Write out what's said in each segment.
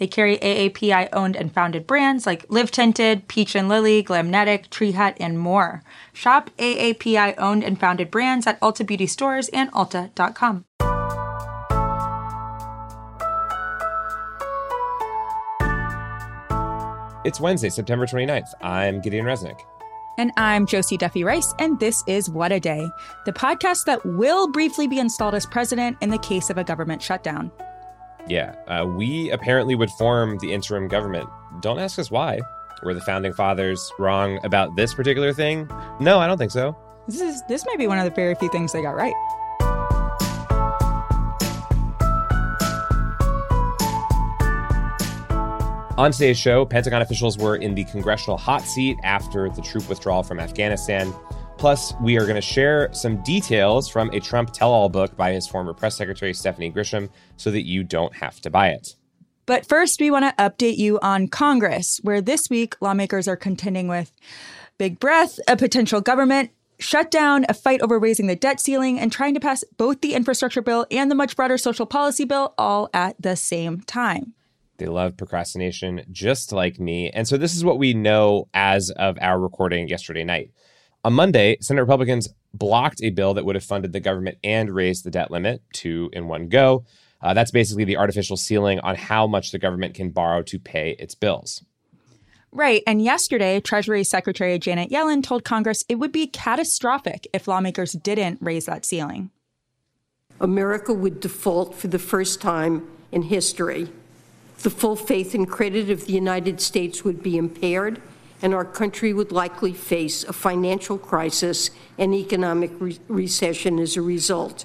They carry AAPI owned and founded brands like Live Tinted, Peach and Lily, Glamnetic, Tree Hut, and more. Shop AAPI owned and founded brands at Ulta Beauty stores and Ulta.com. It's Wednesday, September 29th. I'm Gideon Resnick. And I'm Josie Duffy Rice, and this is What a Day, the podcast that will briefly be installed as president in the case of a government shutdown. Yeah, uh, we apparently would form the interim government. Don't ask us why. Were the founding fathers wrong about this particular thing? No, I don't think so. This is this may be one of the very few things they got right. On today's show, Pentagon officials were in the congressional hot seat after the troop withdrawal from Afghanistan. Plus, we are going to share some details from a Trump tell all book by his former press secretary, Stephanie Grisham, so that you don't have to buy it. But first, we want to update you on Congress, where this week lawmakers are contending with big breath, a potential government shutdown, a fight over raising the debt ceiling, and trying to pass both the infrastructure bill and the much broader social policy bill all at the same time. They love procrastination just like me. And so, this is what we know as of our recording yesterday night. On Monday, Senate Republicans blocked a bill that would have funded the government and raised the debt limit, two in one go. Uh, that's basically the artificial ceiling on how much the government can borrow to pay its bills. Right. And yesterday, Treasury Secretary Janet Yellen told Congress it would be catastrophic if lawmakers didn't raise that ceiling. America would default for the first time in history. The full faith and credit of the United States would be impaired and our country would likely face a financial crisis and economic re- recession as a result.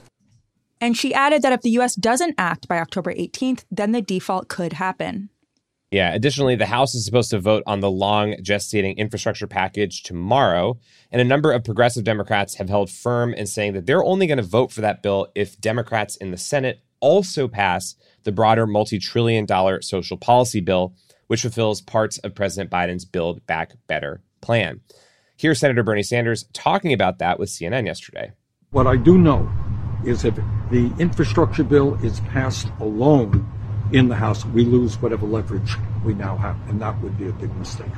And she added that if the U.S. doesn't act by October 18th, then the default could happen. Yeah. Additionally, the House is supposed to vote on the long gestating infrastructure package tomorrow. And a number of progressive Democrats have held firm in saying that they're only going to vote for that bill if Democrats in the Senate also pass the broader multi trillion dollar social policy bill which fulfills parts of President Biden's Build Back Better plan. Here's Senator Bernie Sanders talking about that with CNN yesterday. What I do know is if the infrastructure bill is passed alone in the House, we lose whatever leverage we now have, and that would be a big mistake.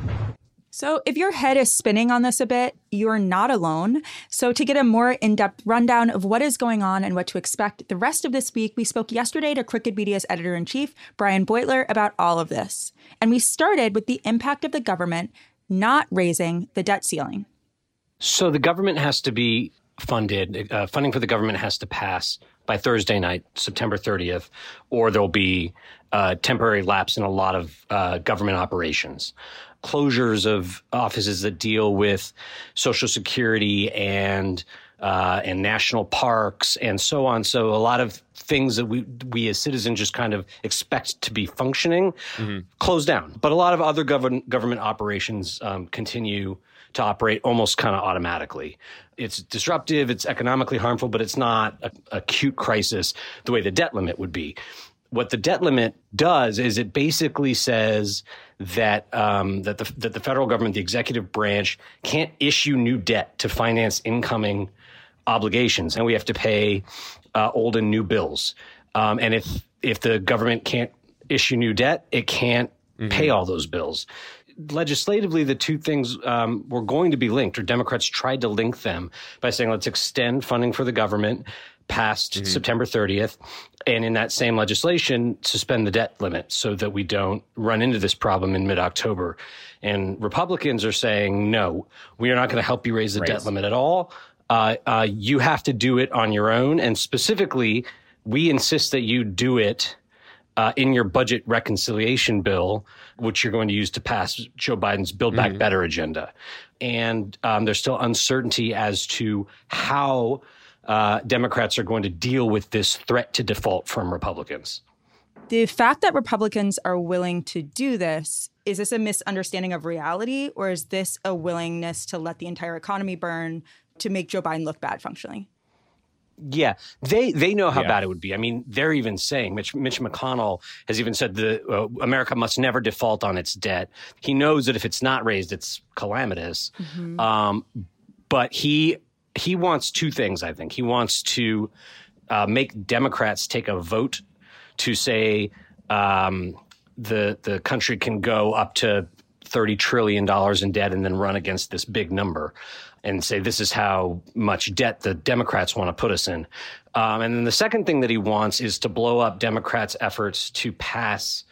So, if your head is spinning on this a bit, you're not alone. So, to get a more in depth rundown of what is going on and what to expect the rest of this week, we spoke yesterday to Crooked Media's editor in chief, Brian Beutler, about all of this. And we started with the impact of the government not raising the debt ceiling. So, the government has to be funded, uh, funding for the government has to pass by Thursday night, September 30th, or there'll be a uh, temporary lapse in a lot of uh, government operations closures of offices that deal with Social Security and uh, and national parks and so on. So a lot of things that we we as citizens just kind of expect to be functioning mm-hmm. close down. But a lot of other government government operations um, continue to operate almost kind of automatically. It's disruptive, it's economically harmful, but it's not a acute crisis the way the debt limit would be. What the debt limit does is it basically says that um, that the that the federal government, the executive branch, can't issue new debt to finance incoming obligations, and we have to pay uh, old and new bills. Um, and if if the government can't issue new debt, it can't mm-hmm. pay all those bills. Legislatively, the two things um, were going to be linked, or Democrats tried to link them by saying, let's extend funding for the government past mm-hmm. September 30th. And in that same legislation, suspend the debt limit so that we don't run into this problem in mid October. And Republicans are saying, no, we are not going to help you raise the right. debt limit at all. Uh, uh, you have to do it on your own. And specifically, we insist that you do it uh, in your budget reconciliation bill, which you're going to use to pass Joe Biden's Build Back mm-hmm. Better agenda. And um, there's still uncertainty as to how uh, Democrats are going to deal with this threat to default from Republicans. The fact that Republicans are willing to do this is this a misunderstanding of reality or is this a willingness to let the entire economy burn to make Joe Biden look bad functionally? Yeah, they they know how Yeah. bad it would be. I mean, they're even saying Mitch Mitch McConnell has even said the uh, America must never default on its debt. He knows that if it's not raised, it's calamitous. Um, but he he wants two things. I think he wants to uh, make Democrats take a vote to say um, the the country can go up to thirty trillion dollars in debt and then run against this big number and say this is how much debt the Democrats want to put us in. Um, and then the second thing that he wants is to blow up Democrats' efforts to pass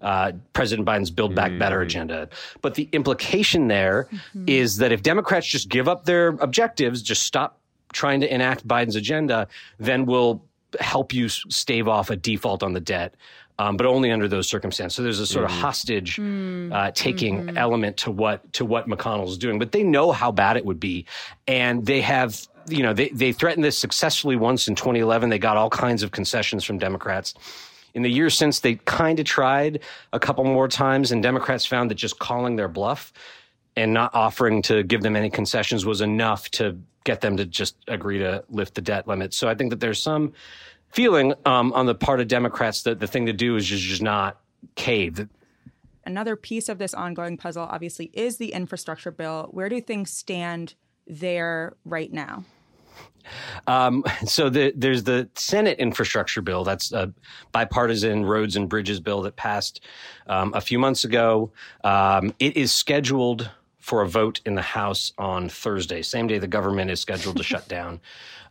uh, President Biden's Build Back Better agenda. But the implication there is that if Democrats just give up their objectives, just stop trying to enact Biden's agenda, then we'll help you stave off a default on the debt. Um, but only under those circumstances. So there's a sort of hostage uh, taking element to what to what McConnell's doing. But they know how bad it would be, and they have you know they they threatened this successfully once in 2011. They got all kinds of concessions from Democrats. In the years since, they kind of tried a couple more times, and Democrats found that just calling their bluff and not offering to give them any concessions was enough to get them to just agree to lift the debt limit. So I think that there's some feeling um, on the part of Democrats that the thing to do is just, just not cave. Another piece of this ongoing puzzle, obviously, is the infrastructure bill. Where do things stand there right now? Um, so the, there's the Senate infrastructure bill. That's a bipartisan roads and bridges bill that passed um, a few months ago. Um, it is scheduled for a vote in the House on Thursday, same day the government is scheduled to shut down.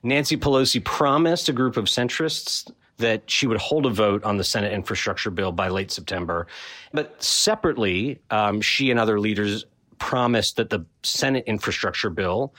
Nancy Pelosi promised a group of centrists that she would hold a vote on the Senate infrastructure bill by late September. But separately, um, she and other leaders promised that the Senate infrastructure bill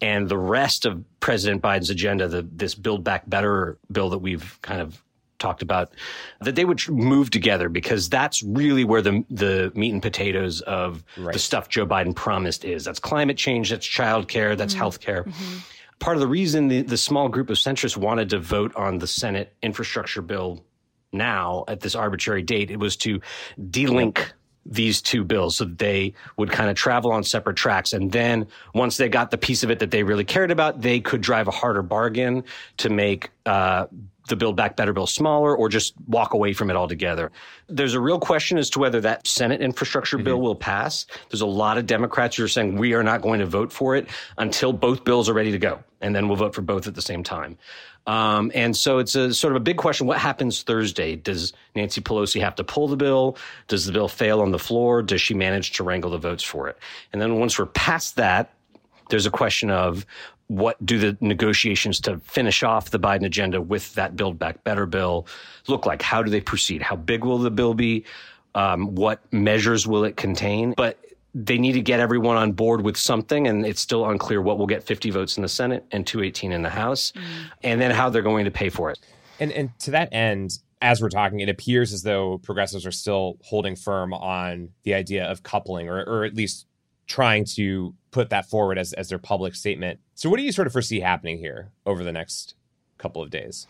and the rest of President Biden's agenda, the, this Build Back Better bill that we've kind of talked about, that they would move together because that's really where the the meat and potatoes of the stuff Joe Biden promised is. That's climate change, that's childcare, that's mm-hmm. healthcare. Mm-hmm. Part of the reason the, the small group of centrists wanted to vote on the Senate infrastructure bill now at this arbitrary date, it was to delink these two bills so that they would kind of travel on separate tracks. And then once they got the piece of it that they really cared about, they could drive a harder bargain to make, uh, the Build Back Better bill smaller or just walk away from it altogether. There's a real question as to whether that Senate infrastructure bill will pass. There's a lot of Democrats who are saying we are not going to vote for it until both bills are ready to go. And then we'll vote for both at the same time. Um, and so it's a sort of a big question. What happens Thursday? Does Nancy Pelosi have to pull the bill? Does the bill fail on the floor? Does she manage to wrangle the votes for it? And then once we're past that, there's a question of what do the negotiations to finish off the Biden agenda with that Build Back Better bill look like? How do they proceed? How big will the bill be? Um, what measures will it contain? But they need to get everyone on board with something, and it's still unclear what will get 50 votes in the Senate and 218 in the House, mm. and then how they're going to pay for it. And and to that end, as we're talking, it appears as though progressives are still holding firm on the idea of coupling, or or at least trying to put that forward as as their public statement. So, what do you sort of foresee happening here over the next couple of days?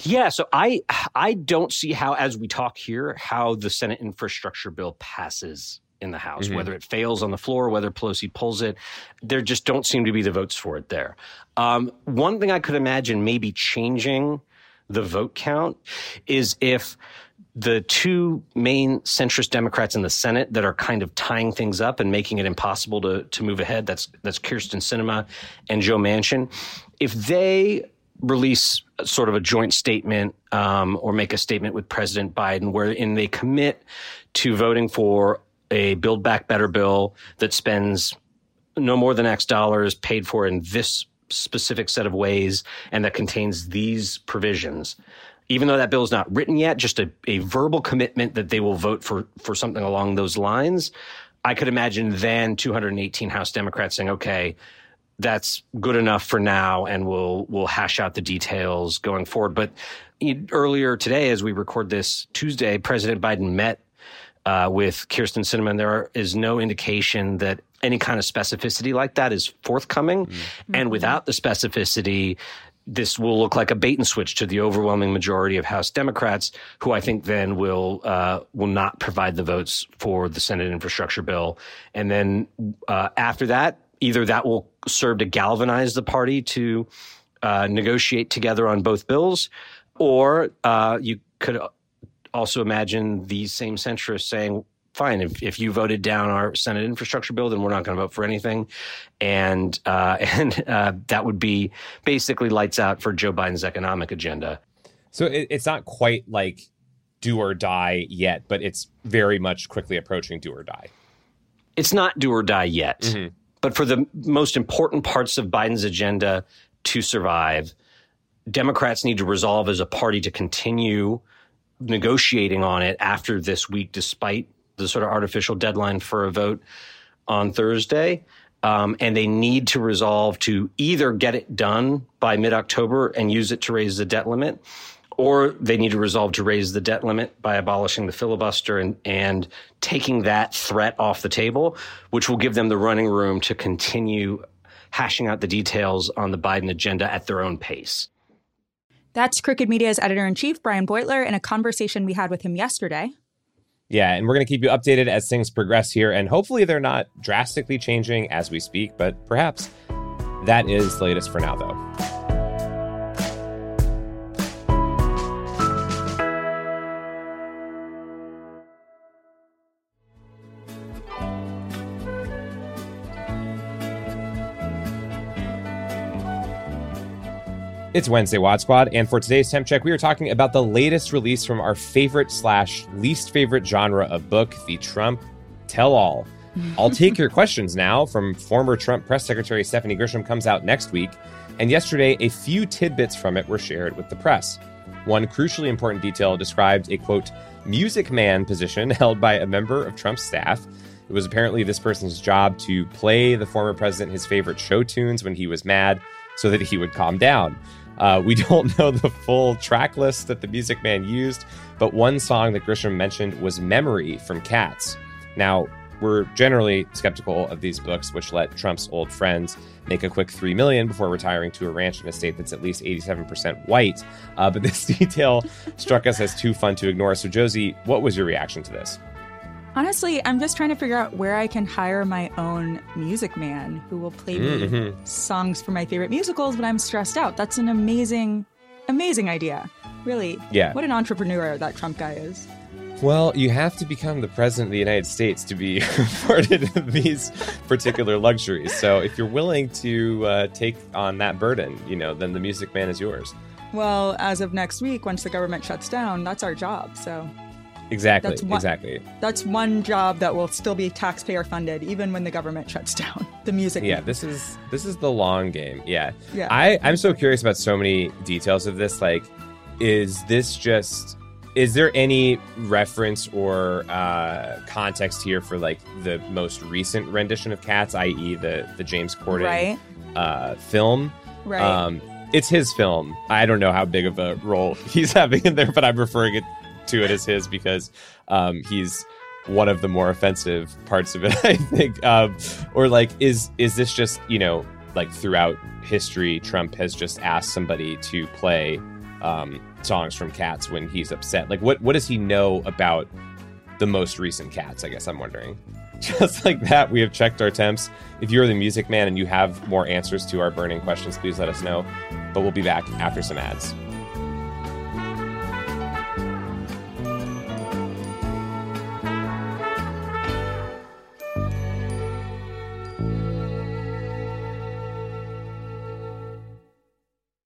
Yeah, so I I don't see how, as we talk here, how the Senate infrastructure bill passes in the House, whether it fails on the floor, whether Pelosi pulls it. There just don't seem to be the votes for it there. Um, one thing I could imagine maybe changing the vote count is if the two main centrist Democrats in the Senate that are kind of tying things up and making it impossible to to move ahead. That's that's Kyrsten Sinema and Joe Manchin. If they release sort of a joint statement um, or make a statement with President Biden wherein they commit to voting for a Build Back Better bill that spends no more than X dollars paid for in this specific set of ways and that contains these provisions. Even though that bill is not written yet, just a, a verbal commitment that they will vote for, for something along those lines. I could imagine then 218 House Democrats saying, okay, that's good enough for now and we'll we'll hash out the details going forward. But earlier today, as we record this Tuesday, President Biden met uh, with Kyrsten and there is no indication that any kind of specificity like that is forthcoming. And without the specificity, this will look like a bait and switch to the overwhelming majority of House Democrats, who I think then will uh, will not provide the votes for the Senate infrastructure bill. And then uh, after that, either that will serve to galvanize the party to uh, negotiate together on both bills, or uh, you could also imagine these same centrists saying, fine, if, if you voted down our Senate infrastructure bill, then we're not going to vote for anything. And, uh, and uh, that would be basically lights out for Joe Biden's economic agenda. So it, it's not quite like do or die yet, but it's very much quickly approaching do or die. It's not do or die yet. Mm-hmm. But for the most important parts of Biden's agenda to survive, Democrats need to resolve as a party to continue negotiating on it after this week, despite the sort of artificial deadline for a vote on Thursday. Um, and they need to resolve to either get it done by mid October and use it to raise the debt limit, or they need to resolve to raise the debt limit by abolishing the filibuster and, and taking that threat off the table, which will give them the running room to continue hashing out the details on the Biden agenda at their own pace. That's Crooked Media's editor in chief, Brian Beutler, in a conversation we had with him yesterday. Yeah, and we're going to keep you updated as things progress here, and hopefully they're not drastically changing as we speak, but perhaps that is the latest for now, though. It's Wednesday, Wad Squad, and for today's temp check, we are talking about the latest release from our favorite slash least favorite genre of book, the Trump Tell All. I'll take your questions now from former Trump press secretary Stephanie Grisham comes out next week, and yesterday a few tidbits from it were shared with the press. One crucially important detail described a quote, music man position held by a member of Trump's staff. It was apparently this person's job to play the former president his favorite show tunes when he was mad so that he would calm down. Uh, we don't know the full track list that the Music Man used, but one song that Grisham mentioned was Memory from Cats. Now, we're generally skeptical of these books, which let Trump's old friends make a quick three million before retiring to a ranch in a state that's at least 87% white. Uh, but this detail struck us as too fun to ignore. So, Josie, what was your reaction to this? Honestly, I'm just trying to figure out where I can hire my own music man who will play me mm-hmm. songs for my favorite musicals when I'm stressed out. That's an amazing, amazing idea. Really. Yeah. What an entrepreneur that Trump guy is. Well, you have to become the president of the United States to be afforded these particular luxuries. So if you're willing to uh, take on that burden, you know, then the Music Man is yours. Well, as of next week, once the government shuts down, that's our job. So Exactly. That's one, exactly. That's one job that will still be taxpayer funded even when the government shuts down. The music. Yeah, this is this is the long game. Yeah. Yeah. I I'm so curious about so many details of this. Like, is this just? Is there any reference or uh, context here for like the most recent rendition of Cats, i.e., the the James Corden right. uh, film? Right. Um, it's his film. I don't know how big of a role he's having in there, but I'm referring it to it as his because um, he's one of the more offensive parts of it, I think. Um, or like, is is this just you know like throughout history, Trump has just asked somebody to play um, songs from Cats when he's upset? Like, what what does he know about the most recent Cats? I guess I'm wondering. Just like that, we have checked our temps. If you're the music man and you have more answers to our burning questions, please let us know. But we'll be back after some ads.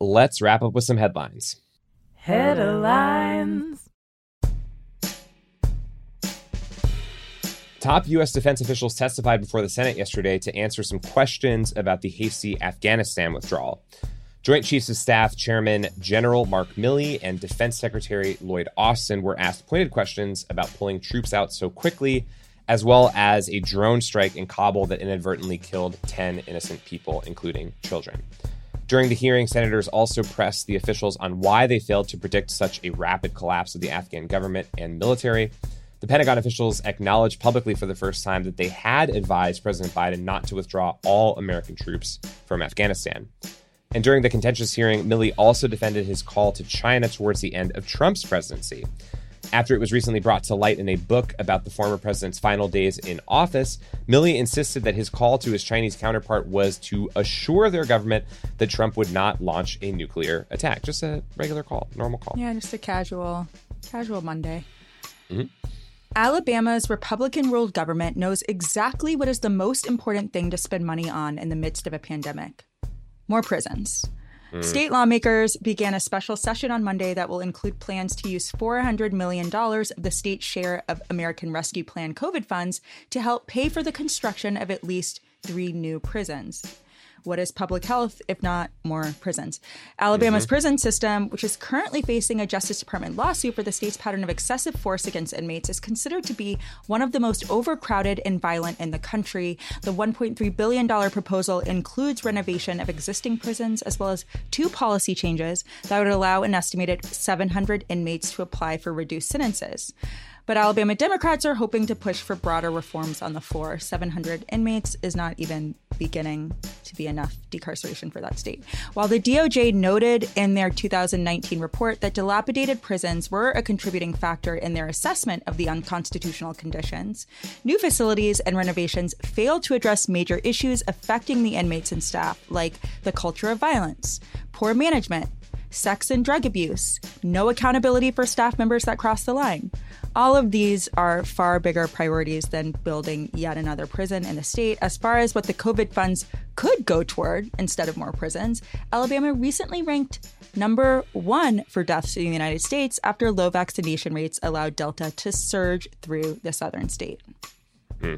Let's wrap up with some headlines. Headlines. Top U.S. defense officials testified before the Senate yesterday to answer some questions about the hasty Afghanistan withdrawal. Joint Chiefs of Staff Chairman General Mark Milley and Defense Secretary Lloyd Austin were asked pointed questions about pulling troops out so quickly, as well as a drone strike in Kabul that inadvertently killed 10 innocent people, including children. During the hearing, senators also pressed the officials on why they failed to predict such a rapid collapse of the Afghan government and military. The Pentagon officials acknowledged publicly for the first time that they had advised President Biden not to withdraw all American troops from Afghanistan. And during the contentious hearing, Milley also defended his call to China towards the end of Trump's presidency. After it was recently brought to light in a book about the former president's final days in office, Milley insisted that his call to his Chinese counterpart was to assure their government that Trump would not launch a nuclear attack. Just a regular call, normal call. Yeah, just a casual, casual Monday. Mm-hmm. Alabama's Republican ruled government knows exactly what is the most important thing to spend money on in the midst of a pandemic more prisons. Mm. State lawmakers began a special session on Monday that will include plans to use $400 million of the state's share of American Rescue Plan COVID funds to help pay for the construction of at least three new prisons. What is public health if not more prisons? Alabama's mm-hmm. prison system, which is currently facing a Justice Department lawsuit for the state's pattern of excessive force against inmates, is considered to be one of the most overcrowded and violent in the country. The $1.3 billion proposal includes renovation of existing prisons as well as two policy changes that would allow an estimated 700 inmates to apply for reduced sentences. But Alabama Democrats are hoping to push for broader reforms on the floor. 700 inmates is not even beginning to be enough decarceration for that state. While the DOJ noted in their 2019 report that dilapidated prisons were a contributing factor in their assessment of the unconstitutional conditions, new facilities and renovations failed to address major issues affecting the inmates and staff, like the culture of violence, poor management, sex and drug abuse, no accountability for staff members that cross the line. All of these are far bigger priorities than building yet another prison in the state. As far as what the COVID funds could go toward instead of more prisons, Alabama recently ranked number one for deaths in the United States after low vaccination rates allowed Delta to surge through the southern state. Hmm.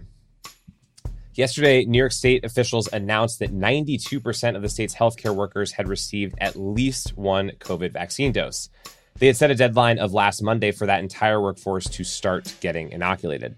Yesterday, New York State officials announced that 92% of the state's healthcare workers had received at least one COVID vaccine dose. They had set a deadline of last Monday for that entire workforce to start getting inoculated.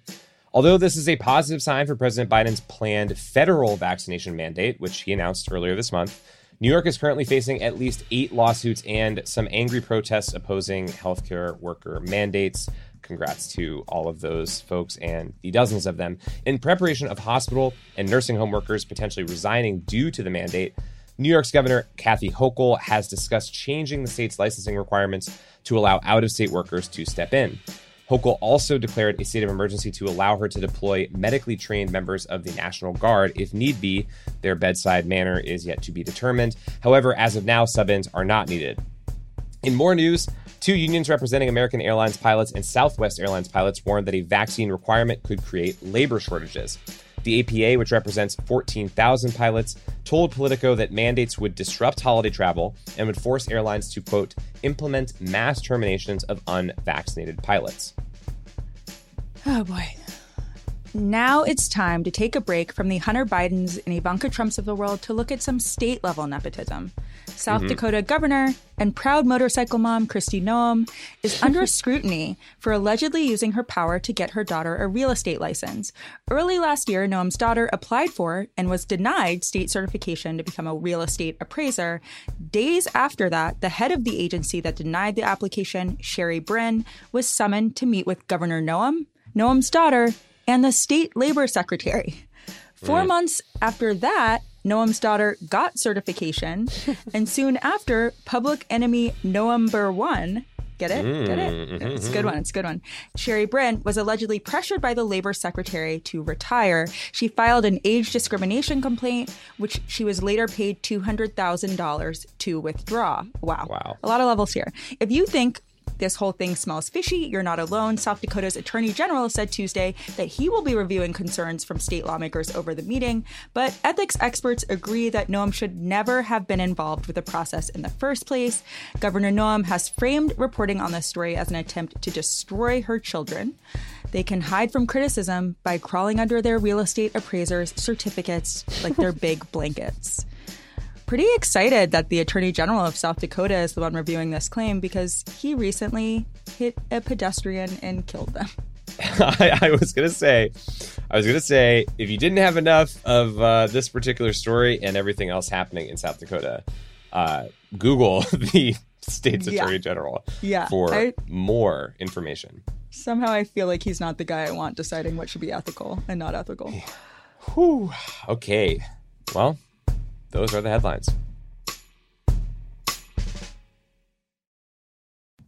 Although this is a positive sign for President Biden's planned federal vaccination mandate, which he announced earlier this month, New York is currently facing at least eight lawsuits and some angry protests opposing healthcare worker mandates. Congrats to all of those folks and the dozens of them. In preparation of hospital and nursing home workers potentially resigning due to the mandate, New York's Governor Kathy Hochul has discussed changing the state's licensing requirements to allow out of state workers to step in. Hochul also declared a state of emergency to allow her to deploy medically trained members of the National Guard if need be. Their bedside manner is yet to be determined. However, as of now, sub ins are not needed. In more news, two unions representing American Airlines pilots and Southwest Airlines pilots warned that a vaccine requirement could create labor shortages. The APA, which represents 14,000 pilots, told Politico that mandates would disrupt holiday travel and would force airlines to, quote, implement mass terminations of unvaccinated pilots. Oh boy. Now it's time to take a break from the Hunter Bidens and Ivanka Trumps of the world to look at some state level nepotism. South mm-hmm. Dakota governor and proud motorcycle mom Kristi Noem is under scrutiny for allegedly using her power to get her daughter a real estate license. Early last year, Noem's daughter applied for and was denied state certification to become a real estate appraiser. Days after that, the head of the agency that denied the application, Sherry Bren, was summoned to meet with Governor Noem, Noem's daughter, and the state labor secretary. Four mm. months after that, Noem's daughter got certification, and soon after, public enemy Noember one. Get it? Mm, Get it? Mm-hmm. It's a good one. It's a good one. Sherry Bren was allegedly pressured by the labor secretary to retire. She filed an age discrimination complaint, which she was later paid $200,000 to withdraw. Wow. Wow. A lot of levels here. If you think this whole thing smells fishy. You're not alone. South Dakota's attorney general said Tuesday that he will be reviewing concerns from state lawmakers over the meeting, but ethics experts agree that Noem should never have been involved with the process in the first place. Governor Noem has framed reporting on this story as an attempt to destroy her children. They can hide from criticism by crawling under their real estate appraisers' certificates like they're big blankets pretty excited that the Attorney General of South Dakota is the one reviewing this claim because he recently hit a pedestrian and killed them. I, I, was gonna say, I was gonna say, if you didn't have enough of uh, this particular story and everything else happening in South Dakota, uh, Google the state's attorney general yeah, for I, more information. Somehow, I feel like he's not the guy I want deciding what should be ethical and not ethical. Whew. Okay. Well, those are the headlines.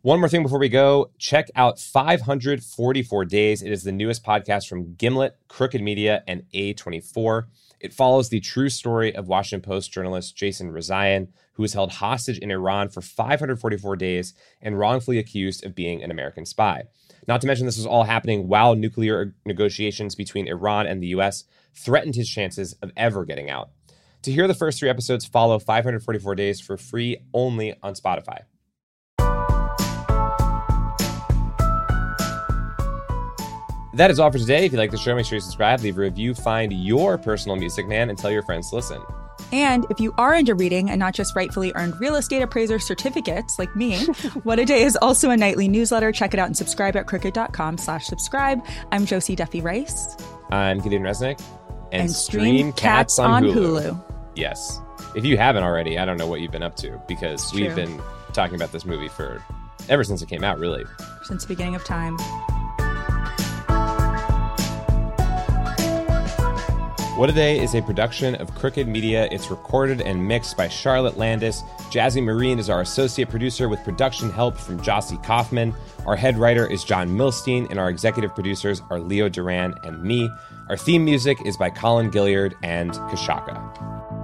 One more thing before we go check out 544 Days. It is the newest podcast from Gimlet, Crooked Media, and A24. It follows the true story of Washington Post journalist Jason Rezaian, who was held hostage in Iran for 544 days and wrongfully accused of being an American spy. Not to mention, this was all happening while nuclear negotiations between Iran and the US threatened his chances of ever getting out. To hear the first three episodes, follow 544 Days for free only on Spotify. That is all for today. If you like the show, make sure you subscribe, leave a review, find your personal music man, and tell your friends to listen. And if you are into reading and not just rightfully earned real estate appraiser certificates like me, What a Day is also a nightly newsletter. Check it out and subscribe at crooked.com slash subscribe. I'm Josie Duffy Rice. I'm Gideon Resnick. And, and stream, Cats, Cats on, Hulu. Hulu. Yes. If you haven't already, I don't know what you've been up to because we've been talking about this movie for ever since it came out, really. Since the beginning of time. What a Day is a production of Crooked Media. It's recorded and mixed by Charlotte Landis. Jazzy Marine is our associate producer with production help from Jocey Coffman. Our head writer is John Milstein, and our executive producers are Leo Duran and me. Our theme music is by Colin Gilliard and Kashaka.